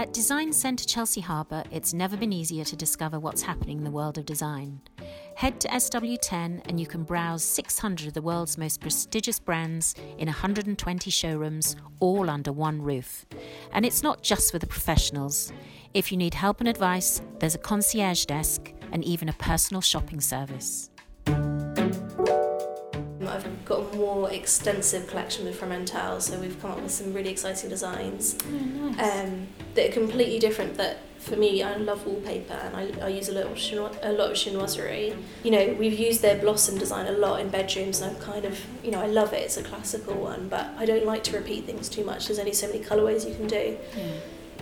At Design Centre Chelsea Harbour, it's never been easier to discover what's happening in the world of design. Head to SW10 and you can browse 600 of the world's most prestigious brands in 120 showrooms, all under one roof. And it's not just for the professionals. If you need help and advice, there's a concierge desk and even a personal shopping service. Got a more extensive collection with Fromental, so we've come up with some really exciting designs Oh, nice. um, that are completely different. That for me, I love wallpaper and I, I use a of chino- a lot of chinoiserie. You know, we've used their blossom design a lot in bedrooms, and I'm kind of you know I love it. It's a classical one, but I don't like to repeat things too much. There's only so many colorways you can do. Yeah.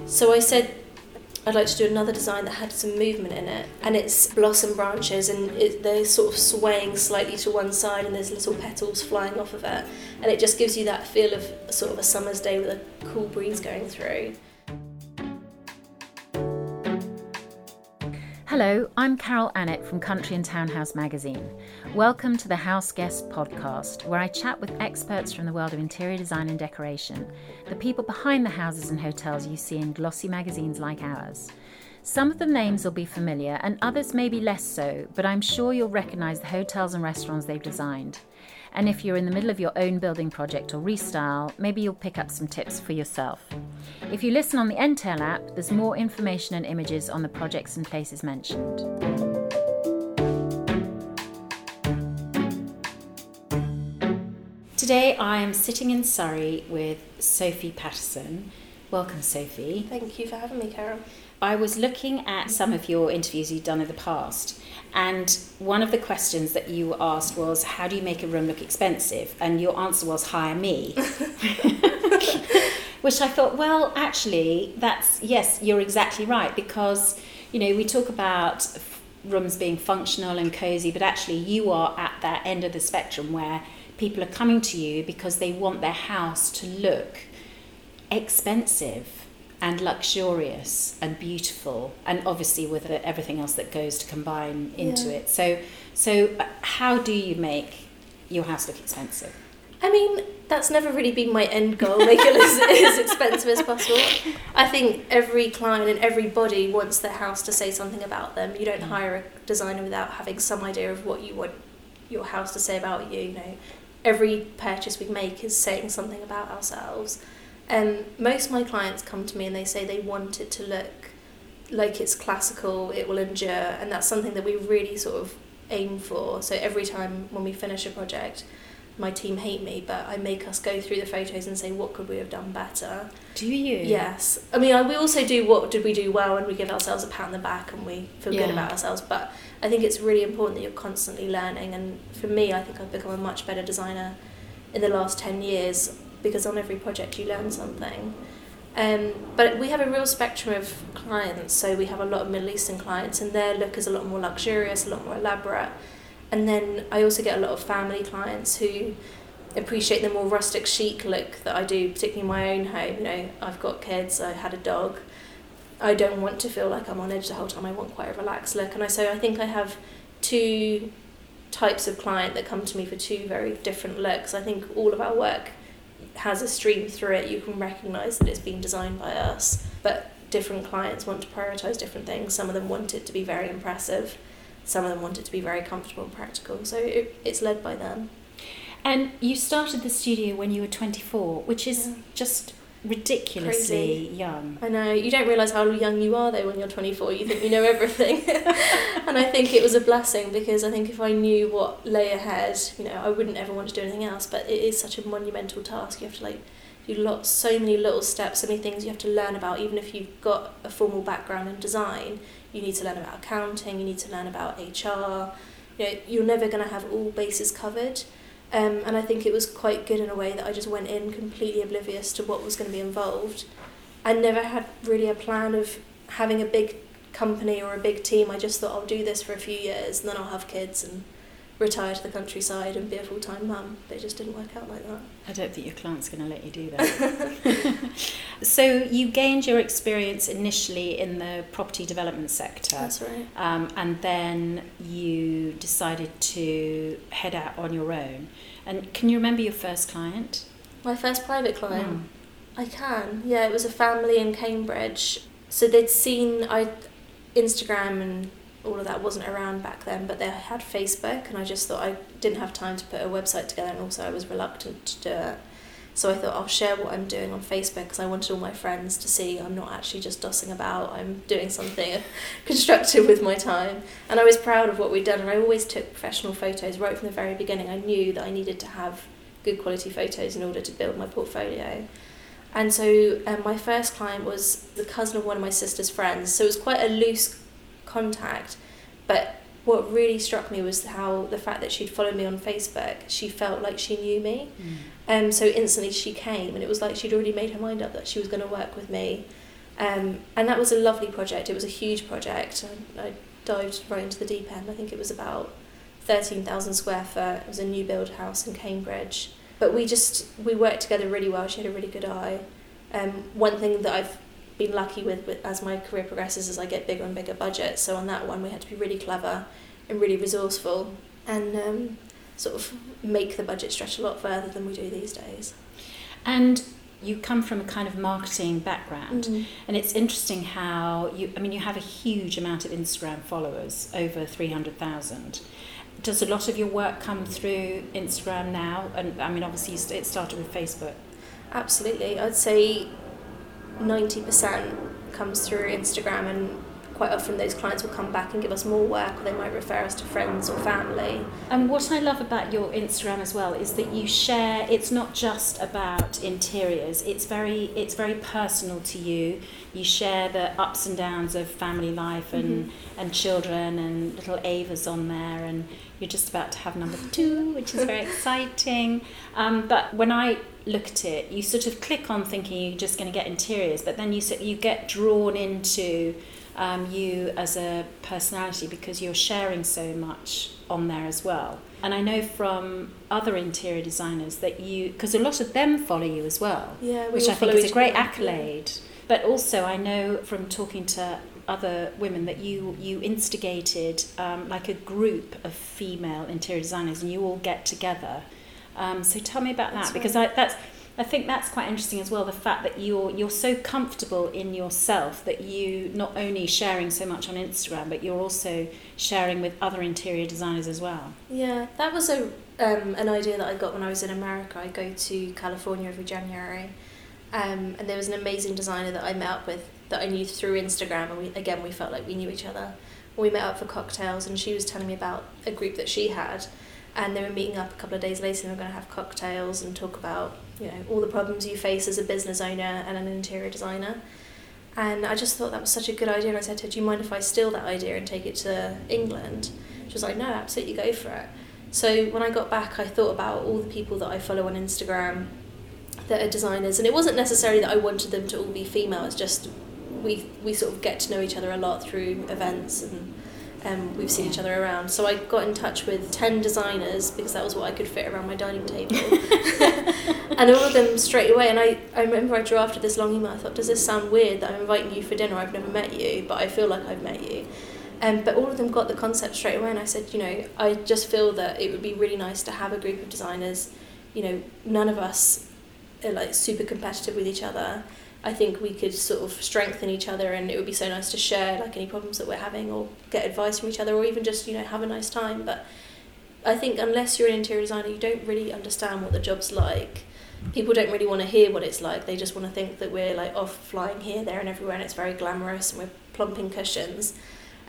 So I said I'd like to do another design that had some movement in it, and it's blossom branches, and it, they're sort of swaying slightly to one side, and there's little petals flying off of it, and it just gives you that feel of sort of a summer's day with a cool breeze going through. Hello, I'm Carol Annett from Country and Townhouse magazine. Welcome to the House Guest podcast, where I chat with experts from the world of interior design and decoration, the people behind the houses and hotels you see in glossy magazines like ours. Some of the names will be familiar and others may be less so, but I'm sure you'll recognise the hotels and restaurants they've designed. And if you're in the middle of your own building project or restyle, maybe you'll pick up some tips for yourself. If you listen on the Entale app, there's more information and images on the projects and places mentioned. Today I am sitting in Surrey with Sophie Paterson. Welcome, Sophie. Thank you for having me, Carol. I was looking at some mm-hmm. of your interviews you've done in the past, and one of the questions that you asked was, How do you make a room look expensive? And your answer was, Hire me. Which I thought, well, actually, that's yes, you're exactly right, because you know, we talk about rooms being functional and cozy, but actually, you are at that end of the spectrum where people are coming to you because they want their house to look expensive and luxurious and beautiful and obviously with everything else that goes to combine into Yeah. it so so uh, how do you make your house look expensive I mean, that's never really been my end goal, make it as, as expensive as possible. I think every client and everybody wants their house to say something about them. You don't Mm. hire a designer without having some idea of what you want your house to say about you. You know, every purchase we make is saying something about ourselves. And most of my clients come to me and they say they want it to look like it's classical, it will endure, and that's something that we really sort of aim for. So every time when we finish a project, my team hate me, but I make us go through the photos and say what could we have done better. do you Yes, I mean I, we also do what did we do well, and we give ourselves a pat on the back and we feel Yeah. good about ourselves. But I think it's really important that you're constantly learning, and for me, I think I've become a much better designer in the last ten years because on every project you learn something. Um, but we have a real spectrum of clients, so we have a lot of Middle Eastern clients, and their look is a lot more luxurious, a lot more elaborate. And then I also get a lot of family clients who appreciate the more rustic chic look that I do, particularly in my own home. You know, I've got kids, I had a dog. I don't want to feel like I'm on edge the whole time. I want quite a relaxed look, and I so I think I have two types of client that come to me for two very different looks. I think all of our work has a stream through it. You can recognise that it's been designed by us, but different clients want to prioritise different things. Some of them want it to be very impressive. Some of them want it to be very comfortable and practical. So it, it's led by them. and you started the studio when you were 24 which is Yeah. just ridiculously Crazy. young I know you don't realise how young you are though when you're 24. You think you know everything, and I think it was a blessing because I think if I knew what lay ahead, you know, I wouldn't ever want to do anything else. But it is such a monumental task. You have to like do lots, so many little steps, so many things you have to learn about. Even if you've got a formal background in design, you need to learn about accounting. You need to learn about HR. You know, you're never going to have all bases covered. Um, and I think it was quite good in a way that I just went in completely oblivious to what was going to be involved. I never had really a plan of having a big company or a big team. I just thought I'll do this for a few years and then I'll have kids and retire to the countryside and be a full time mum. But it just didn't work out like that. I don't think your client's going to let you do that. so you gained your experience initially in the property development sector, That's right. um, and then you decided to head out on your own. And can you remember your first client? My first private client. Mm. I can. Yeah, it was a family in Cambridge. So they'd seen I Instagram and all of that wasn't around back then, but they had Facebook, and I just thought I didn't have time to put a website together, and also I was reluctant to do it. So I thought I'll share what I'm doing on Facebook because I wanted all my friends to see I'm not actually just dossing about, I'm doing something constructive with my time. And I was proud of what we'd done, and I always took professional photos right from the very beginning. I knew that I needed to have good quality photos in order to build my portfolio. And so um, my first client was the cousin of one of my sister's friends, so it was quite a loose contact. But what really struck me was how the fact that she'd followed me on Facebook, she felt like she knew me. Mm. Um, so instantly she came, and it was like she'd already made her mind up that she was going to work with me. Um, and that was a lovely project. It was a huge project. I, I dived right into the deep end. I think it was about 13,000 square foot. It was a new build house in Cambridge. But we just, we worked together really well. She had a really good eye. Um, one thing that I've been lucky with, with as my career progresses as I get bigger and bigger budgets. So on that one, we had to be really clever and really resourceful and um, sort of make the budget stretch a lot further than we do these days. And you come from a kind of marketing background mm-hmm. and it's interesting how you i mean you have a huge amount of instagram followers over 300000 does a lot of your work come through instagram now and i mean obviously it started with facebook absolutely i'd say 90% comes through Instagram and quite often those clients will come back and give us more work or they might refer us to friends or family. And what I love about your Instagram as well is that you share it's not just about interiors it's very it's very personal to you you share the ups and downs of family life and mm-hmm. and children and little Ava's on there and you're just about to have number two which is very exciting um, but when I look at it, you sort of click on thinking you're just going to get interiors, but then you you get drawn into um, you as a personality because you're sharing so much on there as well. And I know from other interior designers that you, because a lot of them follow you as well, yeah, which I think is a great accolade. But also, I know from talking to other women that you you instigated um, like a group of female interior designers, and you all get together um, so tell me about that's that because I, that's I think that's quite interesting as well. The fact that you're you're so comfortable in yourself that you not only sharing so much on Instagram, but you're also sharing with other interior designers as well. Yeah, that was a um, an idea that I got when I was in America. I go to California every January, um, and there was an amazing designer that I met up with that I knew through Instagram, and we again we felt like we knew each other. We met up for cocktails, and she was telling me about a group that she had and they were meeting up a couple of days later and we are going to have cocktails and talk about you know all the problems you face as a business owner and an interior designer. And I just thought that was such a good idea and I said to her do you mind if I steal that idea and take it to England? She was like no absolutely go for it. So when I got back I thought about all the people that I follow on Instagram that are designers. And it wasn't necessarily that I wanted them to all be female it's just we we sort of get to know each other a lot through events and um, we've seen each other around. So I got in touch with 10 designers because that was what I could fit around my dining table. and all of them straight away. And I, I remember I drafted this long email. I thought, does this sound weird that I'm inviting you for dinner? I've never met you, but I feel like I've met you. Um, but all of them got the concept straight away. And I said, you know, I just feel that it would be really nice to have a group of designers. You know, none of us are like super competitive with each other. I think we could sort of strengthen each other and it would be so nice to share like any problems that we're having or get advice from each other or even just, you know, have a nice time. But I think unless you're an interior designer, you don't really understand what the job's like. People don't really want to hear what it's like. They just want to think that we're like off flying here, there, and everywhere, and it's very glamorous and we're plumping cushions.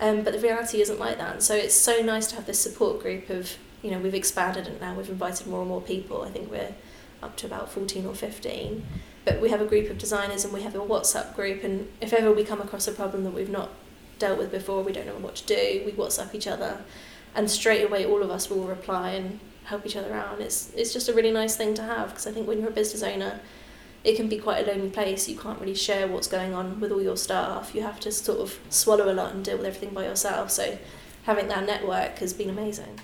Um, but the reality isn't like that. And so it's so nice to have this support group of, you know, we've expanded it now. We've invited more and more people. I think we're up to about 14 or 15 but we have a group of designers and we have a WhatsApp group and if ever we come across a problem that we've not dealt with before, we don't know what to do, we WhatsApp each other and straight away all of us will reply and help each other out and it's it's just a really nice thing to have because I think when you're a business owner it can be quite a lonely place. You can't really share what's going on with all your staff. You have to sort of swallow a lot and deal with everything by yourself. So having that network has been amazing.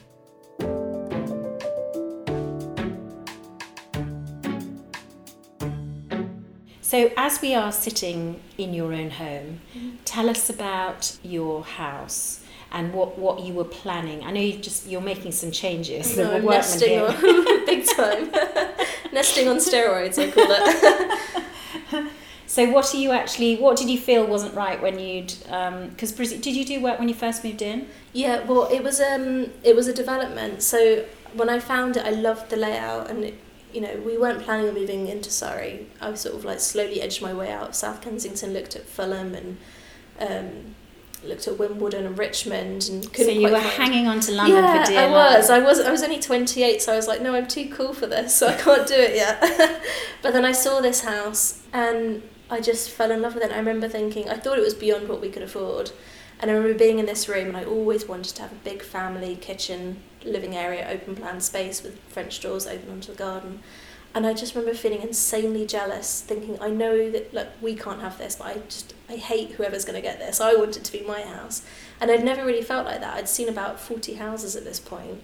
So, as we are sitting in your own home, mm-hmm. tell us about your house and what, what you were planning. I know you just you're making some changes. No, nesting on, big time. nesting on steroids, I call it. So what are you actually? What did you feel wasn't right when you'd? Because um, did you do work when you first moved in? Yeah, well, it was um, it was a development. So when I found it, I loved the layout, and it, you know, we weren't planning on moving into Surrey. I sort of like slowly edged my way out of South Kensington, looked at Fulham, and um, looked at Wimbledon and Richmond, and couldn't. So you were find... hanging on to London yeah, for dear I life. was. I was. I was only twenty eight, so I was like, no, I'm too cool for this, so I can't do it yet. but then I saw this house, and I just fell in love with it. I remember thinking, I thought it was beyond what we could afford. And I remember being in this room, and I always wanted to have a big family kitchen, living area, open plan space with French doors open onto the garden. And I just remember feeling insanely jealous, thinking, I know that look, we can't have this, but I just I hate whoever's going to get this. I want it to be my house. And I'd never really felt like that. I'd seen about 40 houses at this point,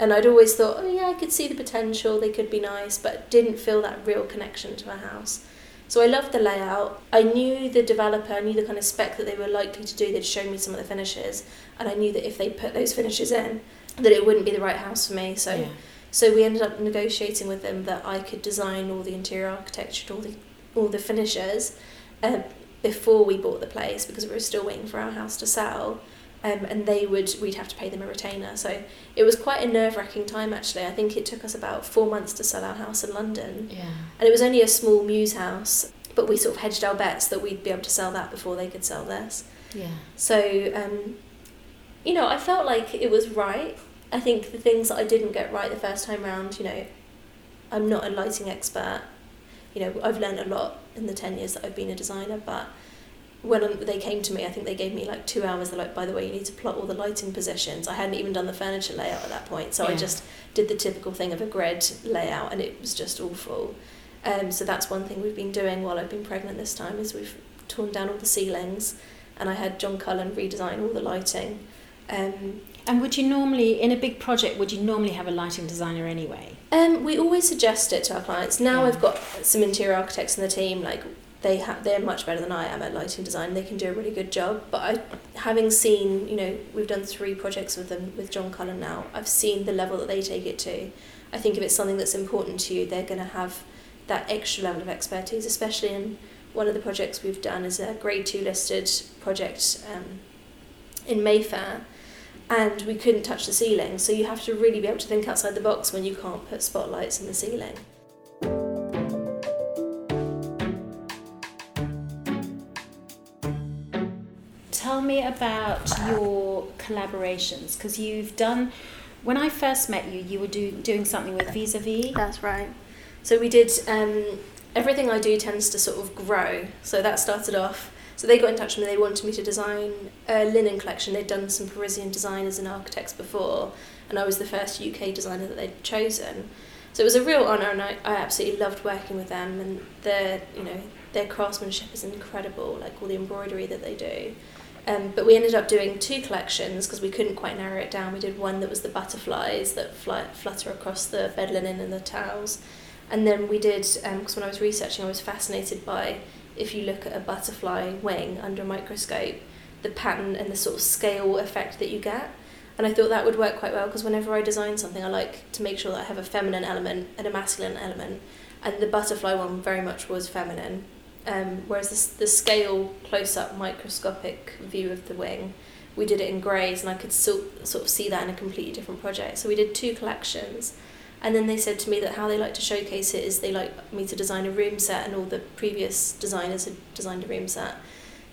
And I'd always thought, oh yeah, I could see the potential, they could be nice, but didn't feel that real connection to a house. So I loved the layout. I knew the developer, I knew the kind of spec that they were likely to do. They'd shown me some of the finishes, and I knew that if they put those finishes in, that it wouldn't be the right house for me. So, Yeah. so we ended up negotiating with them that I could design all the interior architecture, all the all the finishes, um, before we bought the place because we were still waiting for our house to sell. Um, and they would we'd have to pay them a retainer. So it was quite a nerve wracking time actually. I think it took us about four months to sell our house in London. Yeah. And it was only a small muse house, but we sort of hedged our bets that we'd be able to sell that before they could sell theirs. Yeah. So, um, you know, I felt like it was right. I think the things that I didn't get right the first time round, you know, I'm not a lighting expert. You know, I've learned a lot in the 10 years that I've been a designer, but when they came to me, I think they gave me like two hours. They're like, by the way, you need to plot all the lighting positions. I hadn't even done the furniture layout at that point, so I just did the typical thing of a grid layout, and it was just awful. Um, so that's one thing we've been doing while I've been pregnant this time is we've torn down all the ceilings, and I had John Cullen redesign all the lighting. Um, And would you normally, in a big project, would you normally have a lighting designer anyway? Um, we always suggest it to our clients. Now Yeah. I've got some interior architects in the team, like they have, they're much better than I am at lighting design. They can do a really good job. But I, having seen, you know, we've done three projects with them with John Cullen now. I've seen the level that they take it to. I think if it's something that's important to you, they're going to have that extra level of expertise, especially in one of the projects we've done is a grade two listed project um, in Mayfair and we couldn't touch the ceiling. So you have to really be able to think outside the box when you can't put spotlights in the ceiling. Tell me about your collaborations because you've done. When I first met you, you were do, doing something with Vis a Vis. That's right. So we did. Um, everything I do tends to sort of grow. So that started off. So they got in touch with me. They wanted me to design a linen collection. They'd done some Parisian designers and architects before, and I was the first UK designer that they'd chosen. So it was a real honour, and I, I absolutely loved working with them. And their, you know, their craftsmanship is incredible. Like all the embroidery that they do. Um, but we ended up doing two collections because we couldn't quite narrow it down. We did one that was the butterflies that fly, flutter across the bed linen and the towels. And then we did, because when I was researching, I was fascinated by if you look at a butterfly wing under a microscope, the pattern and the sort of scale effect that you get. And I thought that would work quite well because whenever I design something, I like to make sure that I have a feminine element and a masculine element. And the butterfly one very much was feminine. Um, whereas the, the scale close up microscopic view of the wing, we did it in greys, and I could so, sort of see that in a completely different project. So we did two collections, and then they said to me that how they like to showcase it is they like me to design a room set, and all the previous designers had designed a room set.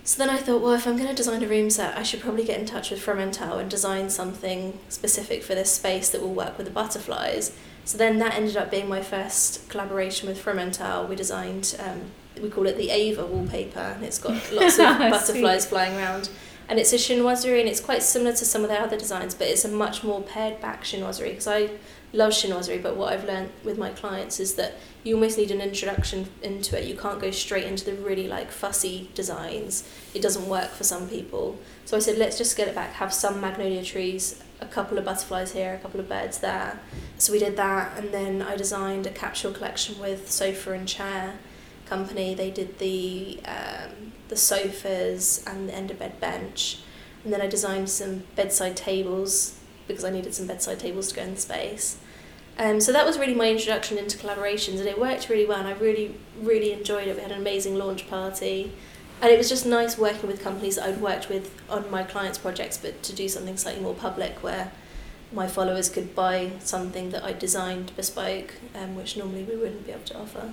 So then I thought, well, if I'm going to design a room set, I should probably get in touch with Fromental and design something specific for this space that will work with the butterflies. So then that ended up being my first collaboration with Fromental. We designed, um, we call it the Ava wallpaper, and it's got lots of butterflies flying around. And it's a chinoiserie, and it's quite similar to some of their other designs, but it's a much more pared back chinoiserie because I love chinoiserie, but what I've learned with my clients is that you almost need an introduction into it. You can't go straight into the really like fussy designs. It doesn't work for some people. So I said, let's just get it back, have some magnolia trees, a couple of butterflies here, a couple of birds there. So we did that, and then I designed a capsule collection with sofa and chair company. They did the um, the sofas and the end of bed bench, and then I designed some bedside tables because I needed some bedside tables to go in the space. Um, so that was really my introduction into collaborations, and it worked really well. And I really, really enjoyed it. We had an amazing launch party, and it was just nice working with companies that I'd worked with on my clients' projects, but to do something slightly more public where my followers could buy something that I designed bespoke, um, which normally we wouldn't be able to offer.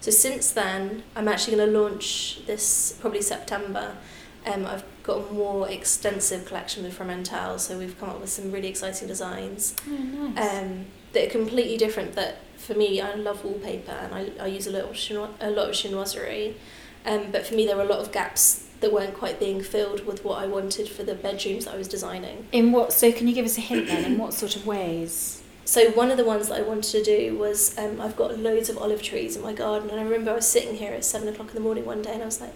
So since then, I'm actually going to launch this probably September. Um, I've got a more extensive collection with Fromental, so we've come up with some really exciting designs. Oh, nice. Um, that are completely different. That for me, I love wallpaper and I, I use a chino- a lot of chinoiserie. Um, but for me, there were a lot of gaps that weren't quite being filled with what I wanted for the bedrooms that I was designing. in what? So can you give us a hint then? In what sort of ways? So one of the ones that I wanted to do was um, I've got loads of olive trees in my garden, and I remember I was sitting here at seven o'clock in the morning one day, and I was like,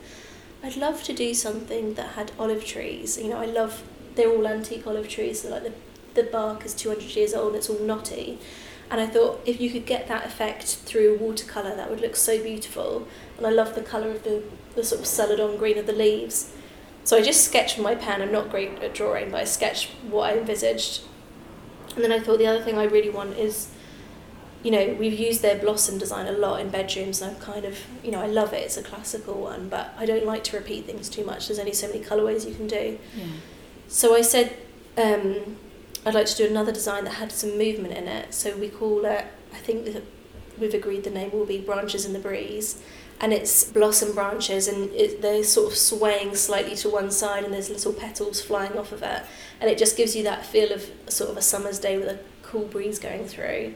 I'd love to do something that had olive trees. You know, I love they're all antique olive trees, so like the the bark is two hundred years old, it's all knotty, and I thought if you could get that effect through watercolor, that would look so beautiful. And I love the color of the the sort of celadon green of the leaves. So I just sketched with my pen. I'm not great at drawing, but I sketched what I envisaged. And then I thought the other thing I really want is, you know, we've used their blossom design a lot in bedrooms, and I'm kind of, you know, I love it. It's a classical one, but I don't like to repeat things too much. There's only so many colorways you can do. Yeah. So I said, um, I'd like to do another design that had some movement in it. So we call it, I think we've agreed the name will be Branches in the Breeze. And it's blossom branches, and it, they're sort of swaying slightly to one side, and there's little petals flying off of it. And it just gives you that feel of sort of a summer's day with a cool breeze going through.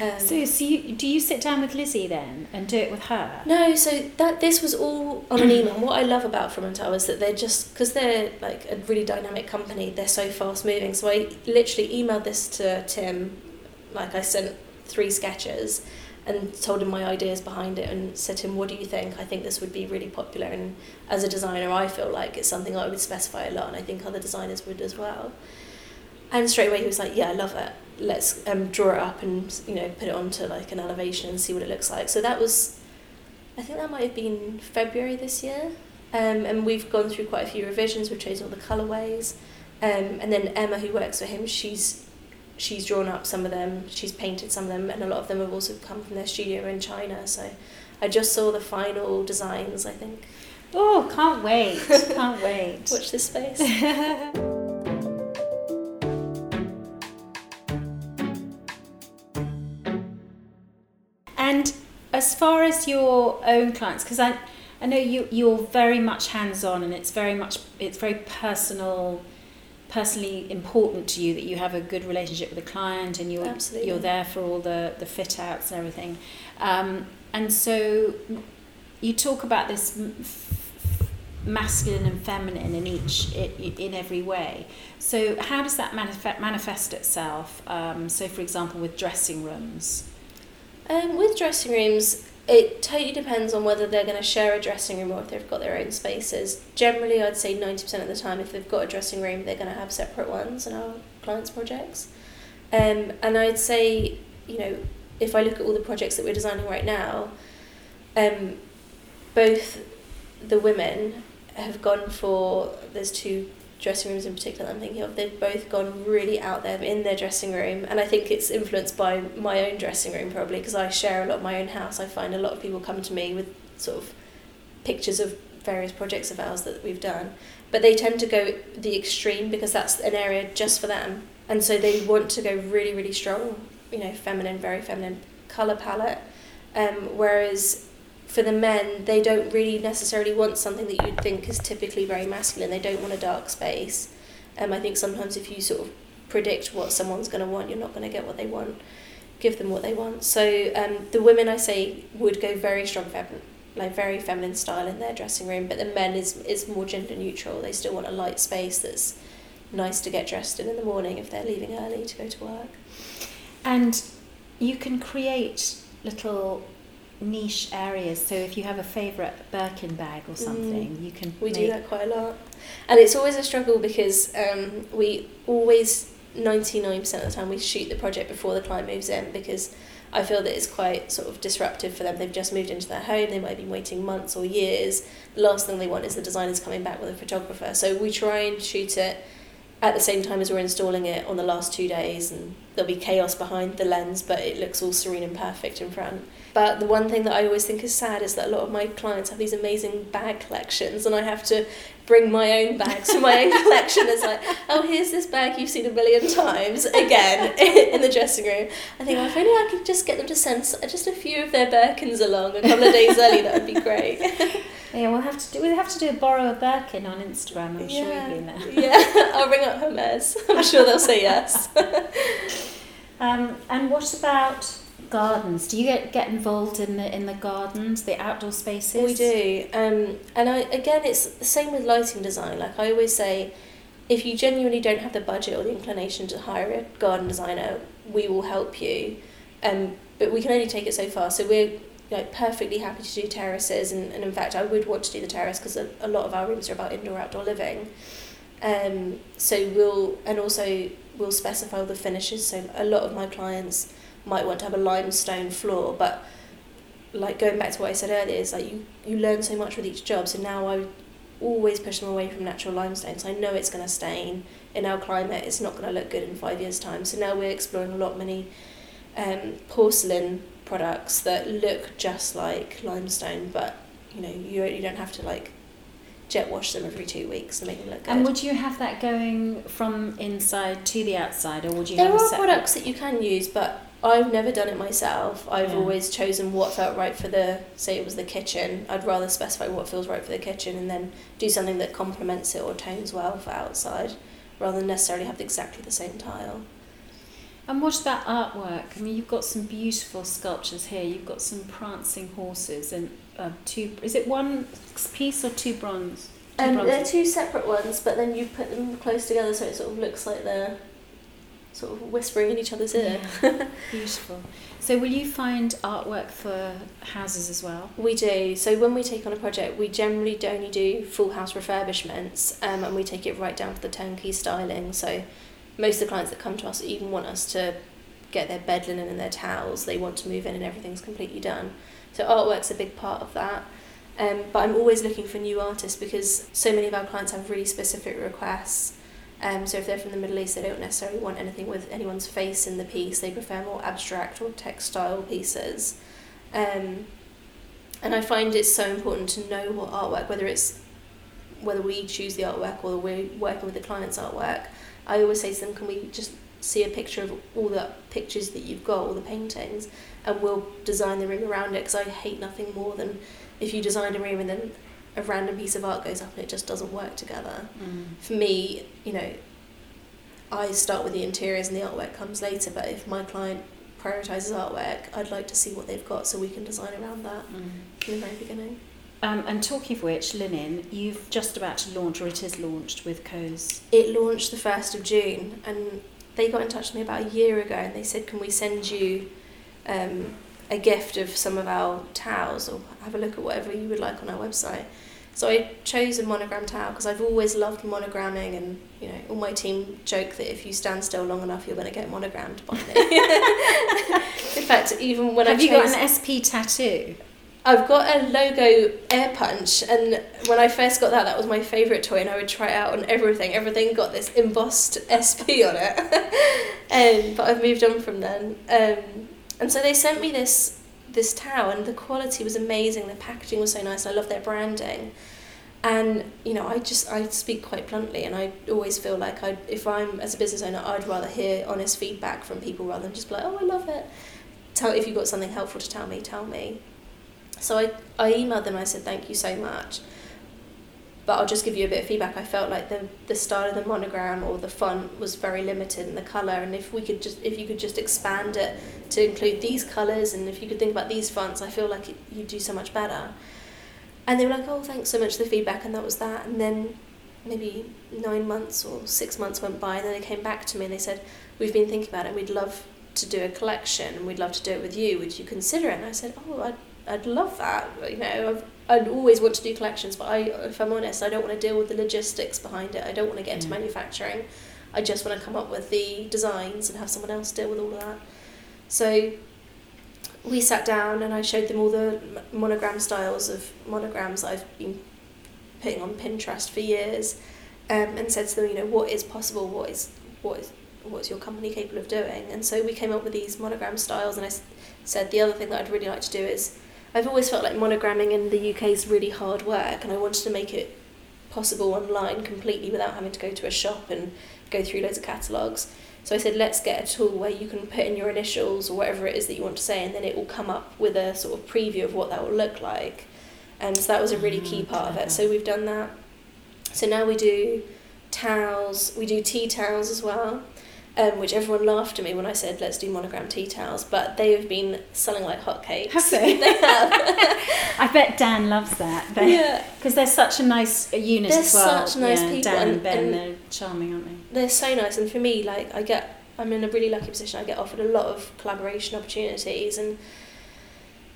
Um, So, so you, do you sit down with Lizzie then and do it with her? No, so that this was all on an email. What I love about Fromental is that they're just because they're like a really dynamic company. They're so fast moving. So I literally emailed this to Tim, like I sent three sketches, and told him my ideas behind it, and said to him, "What do you think? I think this would be really popular." And as a designer, I feel like it's something I would specify a lot, and I think other designers would as well. And straight away he was like, "Yeah, I love it. Let's um, draw it up and you know put it onto like an elevation and see what it looks like." So that was, I think that might have been February this year, um, and we've gone through quite a few revisions. We've chosen all the colorways, um, and then Emma, who works for him, she's she's drawn up some of them. She's painted some of them, and a lot of them have also come from their studio in China. So I just saw the final designs. I think. Oh, can't wait! Can't wait. Watch this space. as far as your own clients, because I, I know you you're very much hands on, and it's very much it's very personal, personally important to you that you have a good relationship with the client, and you're Absolutely. you're there for all the the fit outs and everything. Um, and so you talk about this masculine and feminine in each in every way. So how does that manifest manifest itself? Um, so for example, with dressing rooms. Um, with dressing rooms, it totally depends on whether they're going to share a dressing room or if they've got their own spaces. Generally, I'd say 90% of the time, if they've got a dressing room, they're going to have separate ones in our clients' projects. Um, and I'd say, you know, if I look at all the projects that we're designing right now, um, both the women have gone for, there's two dressing rooms in particular I'm thinking of, they've both gone really out there in their dressing room. And I think it's influenced by my own dressing room probably because I share a lot of my own house. I find a lot of people come to me with sort of pictures of various projects of ours that we've done. But they tend to go the extreme because that's an area just for them. And so they want to go really, really strong, you know, feminine, very feminine colour palette. Um, whereas for the men, they don't really necessarily want something that you'd think is typically very masculine. They don't want a dark space. Um, I think sometimes if you sort of predict what someone's going to want, you're not going to get what they want. Give them what they want. So um, the women, I say, would go very strong feminine, like very feminine style in their dressing room. But the men is is more gender neutral. They still want a light space that's nice to get dressed in in the morning if they're leaving early to go to work. And you can create little niche areas. So if you have a favourite Birkin bag or something, you can Mm. We make, do that quite a lot. And it's always a struggle because um, we always, 99% of the time, we shoot the project before the client moves in because I feel that it's quite sort of disruptive for them. They've just moved into their home, they might have been waiting months or years. The last thing they want is the designers coming back with a photographer. So we try and shoot it at the same time as we're installing it on the last two days and there'll be chaos behind the lens but it looks all serene and perfect in front. But the one thing that I always think is sad is that a lot of my clients have these amazing bag collections, and I have to bring my own bags from my own collection. It's like, oh, here's this bag you've seen a million times again in the dressing room. I think, oh, if only I could just get them to send just a few of their Birkins along a couple of days early, that would be great. Yeah, we'll have to do. We'll have to do a borrow a Birkin on Instagram. I'm yeah. sure there. Yeah, I'll ring up Hermes. I'm sure they'll say yes. um, and what about gardens. Do you get, get involved in the in the gardens, the outdoor spaces? We do, um, and I again, it's the same with lighting design. Like I always say, if you genuinely don't have the budget or the inclination to hire a garden designer, we will help you. Um, but we can only take it so far. So we're like perfectly happy to do terraces, and, and in fact, I would want to do the terrace because a, a lot of our rooms are about indoor outdoor living. Um, so we'll and also we'll specify all the finishes. So a lot of my clients might want to have a limestone floor, but like going back to what I said earlier, is like you, you learn so much with each job. So now I always push them away from natural limestone. So I know it's going to stain in our climate. It's not going to look good in five years' time. So now we're exploring a lot many um, porcelain products that look just like limestone, but you know you you don't have to like jet wash them every two weeks to make them look good. And would you have that going from inside to the outside, or would you? There have are products that you can use, but I've never done it myself. I've yeah. always chosen what felt right for the, say it was the kitchen. I'd rather specify what feels right for the kitchen and then do something that complements it or tones well for outside, rather than necessarily have exactly the same tile. And what about artwork? I mean, you've got some beautiful sculptures here. You've got some prancing horses and uh, two. Is it one piece or two bronze? Two um, they're two separate ones, but then you put them close together so it sort of looks like they're sort of whispering in each other's ear. Yeah. Beautiful. So, will you find artwork for houses as well? We do. So, when we take on a project, we generally only do full house refurbishments um, and we take it right down to the turnkey styling. So, most of the clients that come to us even want us to get their bed linen and their towels. They want to move in and everything's completely done. So, artwork's a big part of that. Um, but I'm always looking for new artists because so many of our clients have really specific requests um, so if they're from the Middle East, they don't necessarily want anything with anyone's face in the piece. They prefer more abstract or textile pieces. Um, and I find it's so important to know what artwork, whether it's whether we choose the artwork or we're working with the client's artwork. I always say to them, can we just see a picture of all the pictures that you've got, all the paintings, and we'll design the room around it because I hate nothing more than if you design a room and then a random piece of art goes up and it just doesn't work together. Mm. For me, you know, I start with the interiors and the artwork comes later, but if my client prioritizes artwork, I'd like to see what they've got so we can design around that mm. from the very beginning. Um, and talking of which, linen, you've just about to launch, or it is launched with Co's. It launched the 1st of June, and they got in touch with me about a year ago and they said, Can we send you um, a gift of some of our towels or have a look at whatever you would like on our website? So I chose a monogram towel because I've always loved monogramming, and you know, all my team joke that if you stand still long enough, you're going to get monogrammed by me. In fact, even when have I you got an SP tattoo? I've got a logo air punch, and when I first got that, that was my favourite toy, and I would try it out on everything. Everything got this embossed SP on it, um, but I've moved on from then. Um, and so they sent me this this towel and the quality was amazing. The packaging was so nice. I love their branding. And you know i just i speak quite bluntly and i always feel like i if i'm as a business owner i'd rather hear honest feedback from people rather than just be like oh i love it. Tell if you've got something helpful to tell me tell me. So i i emailed them and i said thank you so much but I'll just give you a bit of feedback. I felt like the the style of the monogram or the font was very limited in the color, and if we could just if you could just expand it to include these colors, and if you could think about these fonts, I feel like you'd do so much better. And they were like, "Oh, thanks so much for the feedback," and that was that. And then maybe nine months or six months went by, and then they came back to me and they said, "We've been thinking about it. We'd love to do a collection, and we'd love to do it with you. Would you consider it?" And I said, "Oh, I'd I'd love that. You know, I've I'd always want to do collections, but I, if I'm honest, I don't want to deal with the logistics behind it. I don't want to get into mm. manufacturing. I just want to come up with the designs and have someone else deal with all of that. So we sat down and I showed them all the monogram styles of monograms I've been putting on Pinterest for years. um, and said to them, you know, what is possible, what is what is what's your company capable of doing? And so we came up with these monogram styles, and I said the other thing that I'd really like to do is I've always felt like monogramming in the UK is really hard work, and I wanted to make it possible online completely without having to go to a shop and go through loads of catalogues. So I said, let's get a tool where you can put in your initials or whatever it is that you want to say, and then it will come up with a sort of preview of what that will look like. And so that was a really key Mm, part of it. So we've done that. So now we do towels, we do tea towels as well, um, which everyone laughed at me when I said, let's do monogram tea towels, but they have been selling like hotcakes. Have they? they have. I bet Dan loves that. They, yeah. Because they're such a nice unit They're as well. such nice yeah, people Dan and and- Ben, and- they're charming, aren't they? they're so nice and for me like i get i'm in a really lucky position i get offered a lot of collaboration opportunities and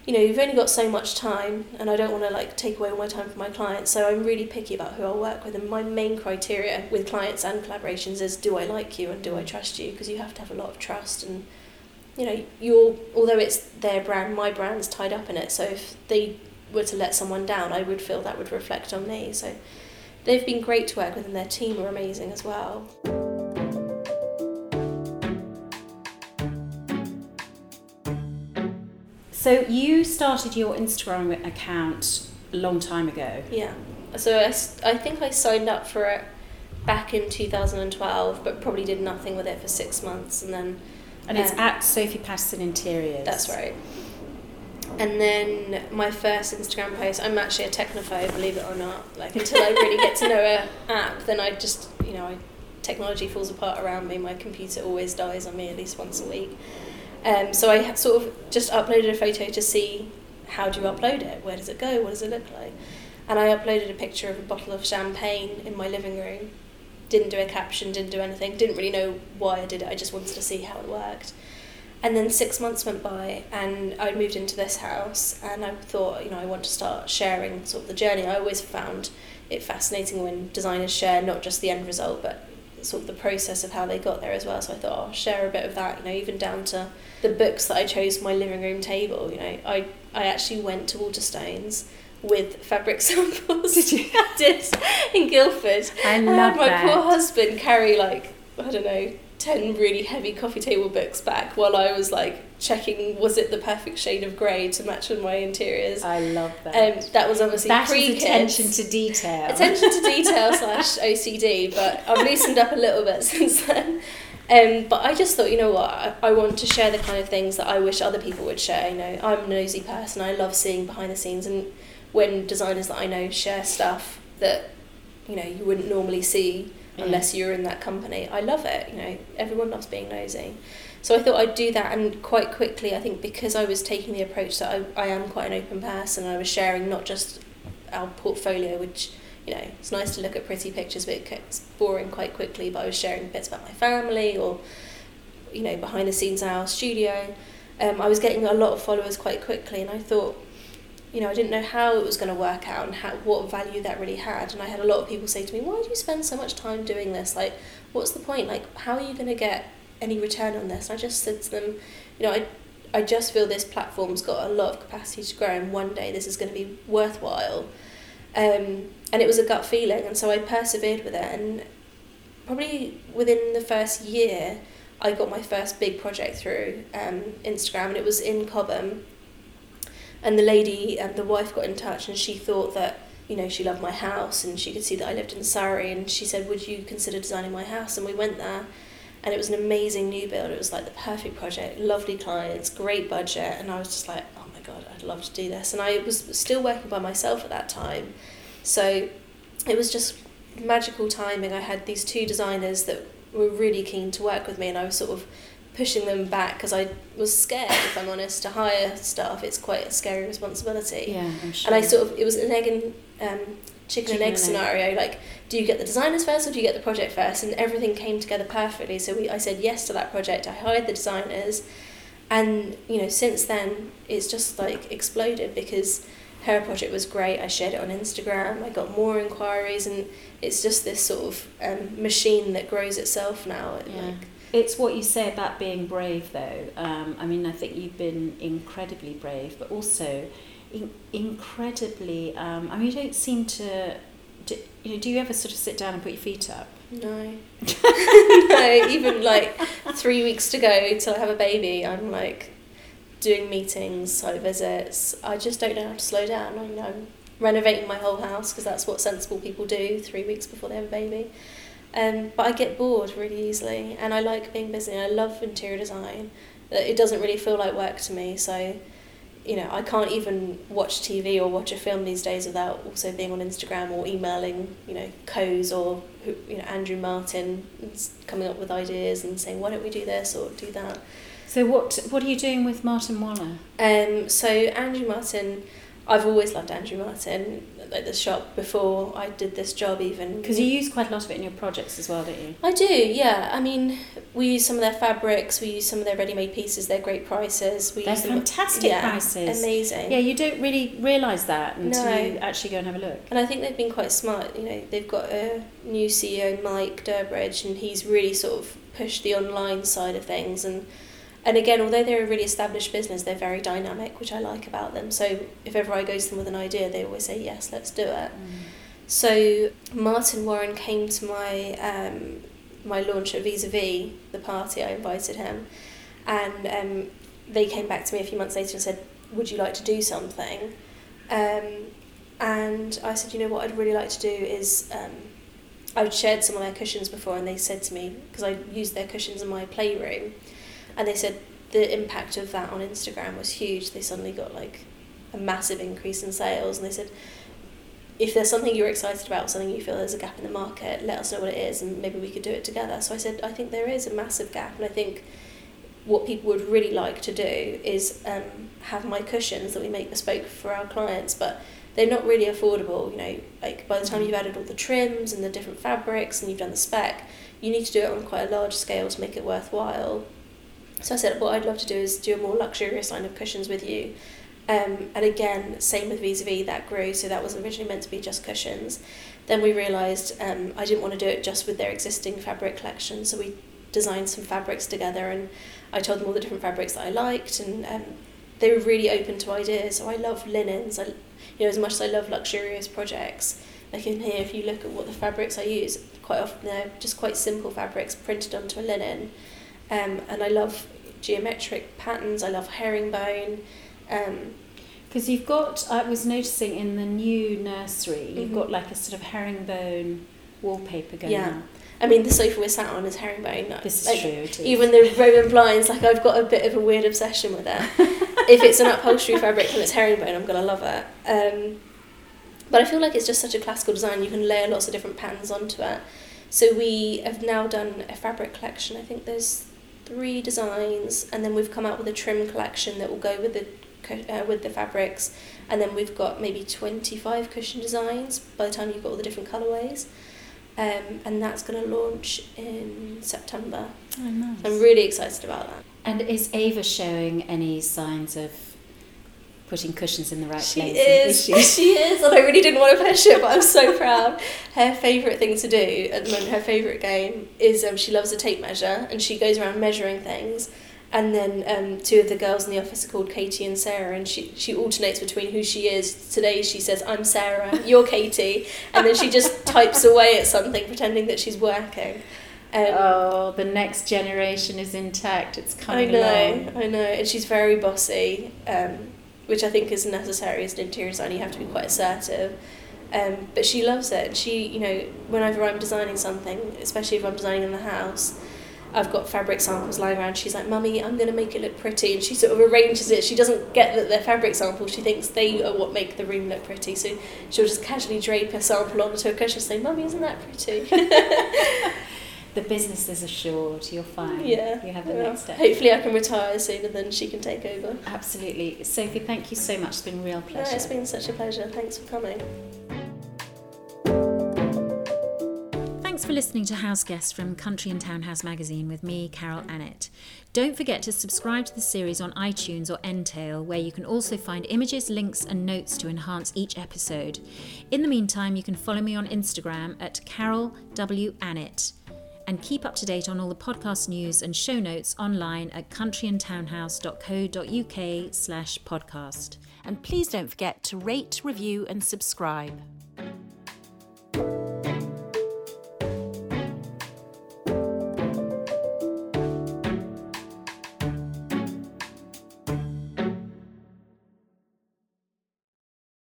you know you've only got so much time and i don't want to like take away all my time from my clients so i'm really picky about who i'll work with and my main criteria with clients and collaborations is do i like you and do i trust you? Because you have to have a lot of trust and you know you're although it's their brand my brand's tied up in it so if they were to let someone down i would feel that would reflect on me so they've been great to work with and their team are amazing as well So you started your Instagram account a long time ago. Yeah. So I, I think I signed up for it back in 2012, but probably did nothing with it for six months, and then And it's Um, at Sophie Paterson Interiors. that's right. And then my first Instagram post, I'm actually a technophobe, believe it or not. Like until I really get to know a app, then I just, you know, I, technology falls apart around me. My computer always dies on me at least once a week. Um, so I sort of just uploaded a photo to see how do you upload it? Where does it go? What does it look like? And I uploaded a picture of a bottle of champagne in my living room. Didn't do a caption, didn't do anything, didn't really know why I did it. I just wanted to see how it worked. And then six months went by, and I moved into this house, and I thought, you know, I want to start sharing sort of the journey. I always found it fascinating when designers share not just the end result, but sort of the process of how they got there as well. So I thought I'll share a bit of that, you know, even down to the books that I chose for my living room table. You know, I I actually went to Waterstones with fabric samples. Did you? I did in Guildford. I I love had my that. poor husband carry like I don't know ten really heavy coffee table books back while I was like checking was it the perfect shade of grey to match with my interiors. I love that. Um, that was obviously that pre attention to detail. attention to detail slash OCD, but I've loosened up a little bit since then. Um, but I just thought, you know what, I, I want to share the kind of things that I wish other people would share. You know, I'm a nosy person. I love seeing behind the scenes, and when designers that I know share stuff that you know you wouldn't normally see Yeah. unless you're in that company, I love it. You know, everyone loves being nosy. So I thought I'd do that, and quite quickly, I think because I was taking the approach that I, I am quite an open person, I was sharing not just our portfolio, which you know it's nice to look at pretty pictures, but it gets boring quite quickly. But I was sharing bits about my family or you know behind the scenes in our studio. Um, I was getting a lot of followers quite quickly, and I thought, you know, I didn't know how it was going to work out and how what value that really had. And I had a lot of people say to me, "Why do you spend so much time doing this? Like, what's the point? Like, how are you going to get any return on this?" And I just said to them, you know, I I just feel this platform's got a lot of capacity to grow, and one day this is going to be worthwhile. Um, and it was a gut feeling, and so I persevered with it. And probably within the first year, I got my first big project through um, Instagram, and it was in Cobham. And the lady and the wife got in touch, and she thought that you know she loved my house, and she could see that I lived in Surrey, and she said, "Would you consider designing my house?" And we went there, and it was an amazing new build. It was like the perfect project, lovely clients, great budget, and I was just like, "Oh my god, I'd love to do this." And I was still working by myself at that time, so it was just magical timing. I had these two designers that were really keen to work with me, and I was sort of pushing them back because I was scared, if I'm honest, to hire staff. It's quite a scary responsibility. yeah, I'm sure. And I sort of, it was an egg and um, chicken, Chicken and egg and egg. scenario. Like, do you get the designers first or do you get the project first? And everything came together perfectly. So we, I said yes to that project. I hired the designers, and you know, since then it's just like exploded because her project was great. I shared it on Instagram. I got more inquiries, and it's just this sort of um, machine that grows itself now. Yeah. Like, It's what you say about being brave, though. Um, I mean, I think you've been incredibly brave, but also in- incredibly. Um, I mean, you don't seem to do, you know, do you ever sort of sit down and put your feet up? No. no, even like three weeks to go till I have a baby, I'm like doing meetings, site visits. I just don't know how to slow down. I know I'm renovating my whole house because that's what sensible people do three weeks before they have a baby. Um, but I get bored really easily and I like being busy. I love interior design. It doesn't really feel like work to me, so you know, I can't even watch TV or watch a film these days without also being on Instagram or emailing, you know, Coase or you know Andrew Martin coming up with ideas and saying why don't we do this or do that. So what what are you doing with Martin Waller? Um, so Andrew Martin I've always loved Andrew Martin at the shop before I did this job even. Because you use quite a lot of it in your projects as well, don't you? I do, yeah. I mean, we use some of their fabrics, we use some of their ready-made pieces. They're great prices. We They're fantastic yeah, prices. Amazing. Yeah, you don't really realise that until No. you actually go and have a look. And I think they've been quite smart. You know, they've got a new CEO, Mike Durbridge, and he's really sort of pushed the online side of things. And and again, although they're a really established business, they're very dynamic, which I like about them. So if ever I go to them with an idea, they always say yes, let's do it. So Martin Waller came to my um, my launch at Vis a Vis, the party. I invited him, and um, they came back to me a few months later and said, "Would you like to do something?" Um, and I said, "You know what? I'd really like to do is." Um, I'd shared some of their cushions before, and they said to me because I used their cushions in my playroom, and they said the impact of that on Instagram was huge. They suddenly got like a massive increase in sales, and they said if there's something you're excited about, something you feel there's a gap in the market, let us know what it is and maybe we could do it together. So I said, I think there is a massive gap, and I think what people would really like to do is um, have my cushions that we make bespoke for our clients, but they're not really affordable. You know, like by the time you've added all the trims and the different fabrics and you've done the spec, you need to do it on quite a large scale to make it worthwhile. So I said, what I'd love to do is do a more luxurious line of cushions with you. Um, and again, same with Vis a Vis, that grew, so that was originally meant to be just cushions. Then we realised um, I didn't want to do it just with their existing fabric collection, so we designed some fabrics together and I told them all the different fabrics that I liked, and um, they were really open to ideas. So I love linens, I, you know, as much as I love luxurious projects. Like in here, if you look at what the fabrics I use, quite often they're just quite simple fabrics printed onto a linen. Um, and I love geometric patterns, I love herringbone. Um, Because you've got, I was noticing in the new nursery, you've Mhm. got like a sort of herringbone wallpaper going Yeah. on. I mean, the sofa we're sat on is herringbone. This is Like, true. Is. Even the Roman blinds, like I've got a bit of a weird obsession with it. if it's an upholstery fabric and it's herringbone, I'm gonna love it. Um, but I feel like it's just such a classical design. You can layer lots of different patterns onto it. So we have now done a fabric collection. I think there's three designs, and then we've come out with a trim collection that will go with the uh, with the fabrics, and then we've got maybe 25 cushion designs by the time you've got all the different colourways. Um, and that's going to launch in September. oh, nice. I'm really excited about that. And is Ava showing any signs of putting cushions in the right She place? is. She is. And I really didn't want to it, but I'm so proud. Her favourite thing to do at the moment, her favourite game, is um, she loves a tape measure and she goes around measuring things. And then um, two of the girls in the office are called Katie and Sarah, and she, she alternates between who she is. Today she says, I'm Sarah, you're Katie. And then she just types away at something, pretending that she's working. Um, Oh, the next generation is intact. It's coming. I know, along. I know, and she's very bossy, um, which I think is necessary as an interior designer. You have to be quite assertive, um, but she loves it. She, you know, whenever I'm designing something, especially if I'm designing in the house, I've got fabric samples lying around. She's like, "Mummy, I'm gonna make it look pretty," and she sort of arranges it. She doesn't get that they're fabric samples. She thinks they are what make the room look pretty. So she'll just casually drape a sample onto a cushion, and say, "Mummy, isn't that pretty?" The business is assured. You're fine. yeah. You have the well, next step. Hopefully, I can retire sooner than she can take over. Absolutely. Sophie, thank you so much. It's been a real No, pleasure. it's been such a pleasure. Thanks for coming. Thanks for listening to House Guest from Country and Townhouse magazine with me, Carol Annett. Don't forget to subscribe to the series on iTunes or Entale, where you can also find images, links, and notes to enhance each episode. In the meantime, you can follow me on Instagram at Carol W. Annett and keep up to date on all the podcast news and show notes online at countryandtownhouse.co.uk slash podcast. And please don't forget to rate, review, and subscribe.